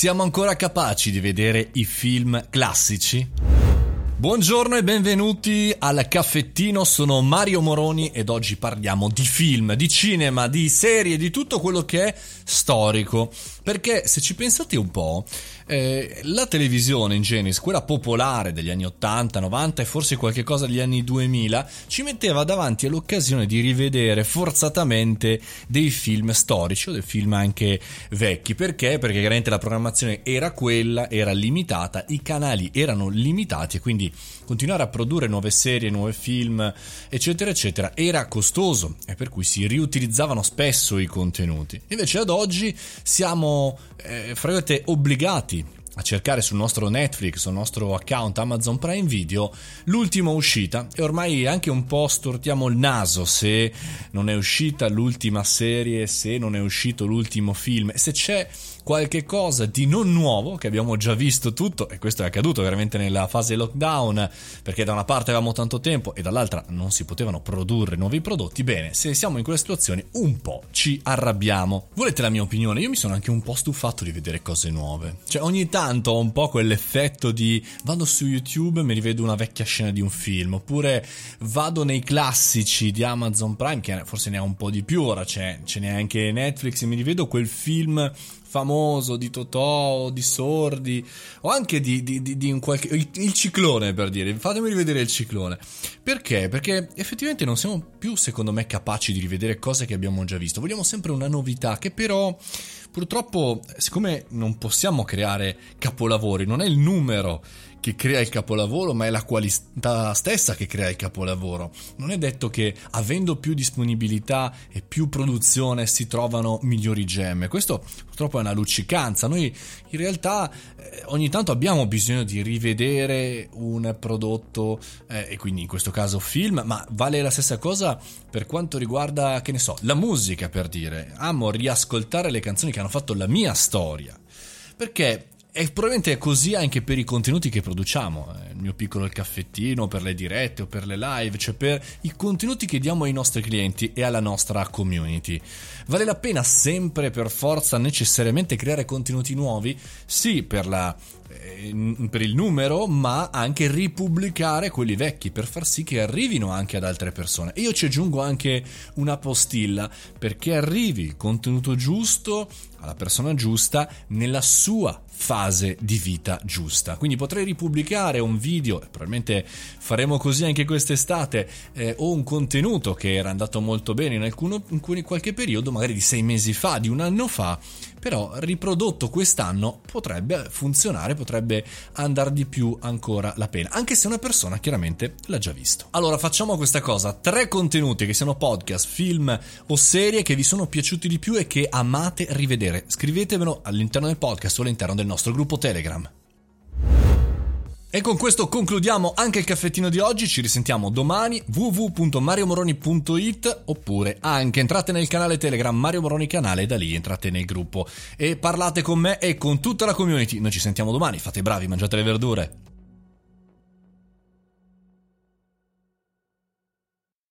Siamo ancora capaci di vedere i film classici? Buongiorno e benvenuti al caffettino, sono Mario Moroni ed oggi parliamo di film, di cinema, di serie, di tutto quello che è storico. Perché se ci pensate un po', eh, la televisione in genere, quella popolare degli anni 80, 90 e forse qualche cosa degli anni 2000, ci metteva davanti all'occasione di rivedere forzatamente dei film storici o dei film anche vecchi. Perché? Perché chiaramente la programmazione era quella, era limitata, i canali erano limitati e quindi continuare a produrre nuove serie, nuovi film, eccetera, eccetera, era costoso e per cui si riutilizzavano spesso i contenuti. Invece ad oggi siamo, eh, fra obbligati a cercare sul nostro Netflix, sul nostro account Amazon Prime Video, l'ultima uscita. E ormai anche un po' stortiamo il naso se non è uscita l'ultima serie, se non è uscito l'ultimo film, se c'è qualche cosa di non nuovo che abbiamo già visto tutto e questo è accaduto veramente nella fase lockdown perché da una parte avevamo tanto tempo e dall'altra non si potevano produrre nuovi prodotti bene se siamo in quelle situazioni un po' ci arrabbiamo. Volete la mia opinione? Io mi sono anche un po' stufato di vedere cose nuove. Cioè ogni tanto ho un po' quell'effetto di vado su youtube e mi rivedo una vecchia scena di un film oppure vado nei classici di Amazon Prime che forse ne ha un po' di più ora ce n'è anche Netflix e mi rivedo quel film famoso di Totò, di Sordi, o anche di, di, di, di un qualche. Il, il, ciclone per dire, fatemi rivedere il ciclone. Perché? Perché effettivamente non siamo più, secondo me, capaci di rivedere cose che abbiamo già visto. Vogliamo sempre una novità che però. Purtroppo, siccome non possiamo creare capolavori, non è il numero che crea il capolavoro, ma è la qualità stessa che crea il capolavoro. Non è detto che avendo più disponibilità e più produzione si trovano migliori gemme. Questo purtroppo è una luccicanza. Noi in realtà eh, ogni tanto abbiamo bisogno di rivedere un prodotto eh, e quindi in questo caso film, ma vale la stessa cosa per quanto riguarda, che ne so, la musica per dire. Amo riascoltare le canzoni che hanno fatto la mia storia. Perché e probabilmente è così anche per i contenuti che produciamo, eh, il mio piccolo caffettino, per le dirette o per le live, cioè per i contenuti che diamo ai nostri clienti e alla nostra community. Vale la pena sempre per forza necessariamente creare contenuti nuovi? Sì, per la per il numero, ma anche ripubblicare quelli vecchi per far sì che arrivino anche ad altre persone. E io ci aggiungo anche una postilla perché arrivi il contenuto giusto alla persona giusta nella sua fase di vita giusta. Quindi potrei ripubblicare un video, probabilmente faremo così anche quest'estate, eh, o un contenuto che era andato molto bene in, alcuno, in qualche periodo, magari di sei mesi fa, di un anno fa, però riprodotto quest'anno potrebbe funzionare, potrebbe andare di più ancora la pena, anche se una persona chiaramente l'ha già visto. Allora facciamo questa cosa, tre contenuti che siano podcast, film o serie che vi sono piaciuti di più e che amate rivedere. Scrivetevelo all'interno del podcast o all'interno del nostro gruppo Telegram. E con questo concludiamo anche il caffettino di oggi, ci risentiamo domani www.mariomoroni.it oppure anche entrate nel canale Telegram Mario Moroni canale e da lì entrate nel gruppo e parlate con me e con tutta la community. Noi ci sentiamo domani, fate bravi, mangiate le verdure.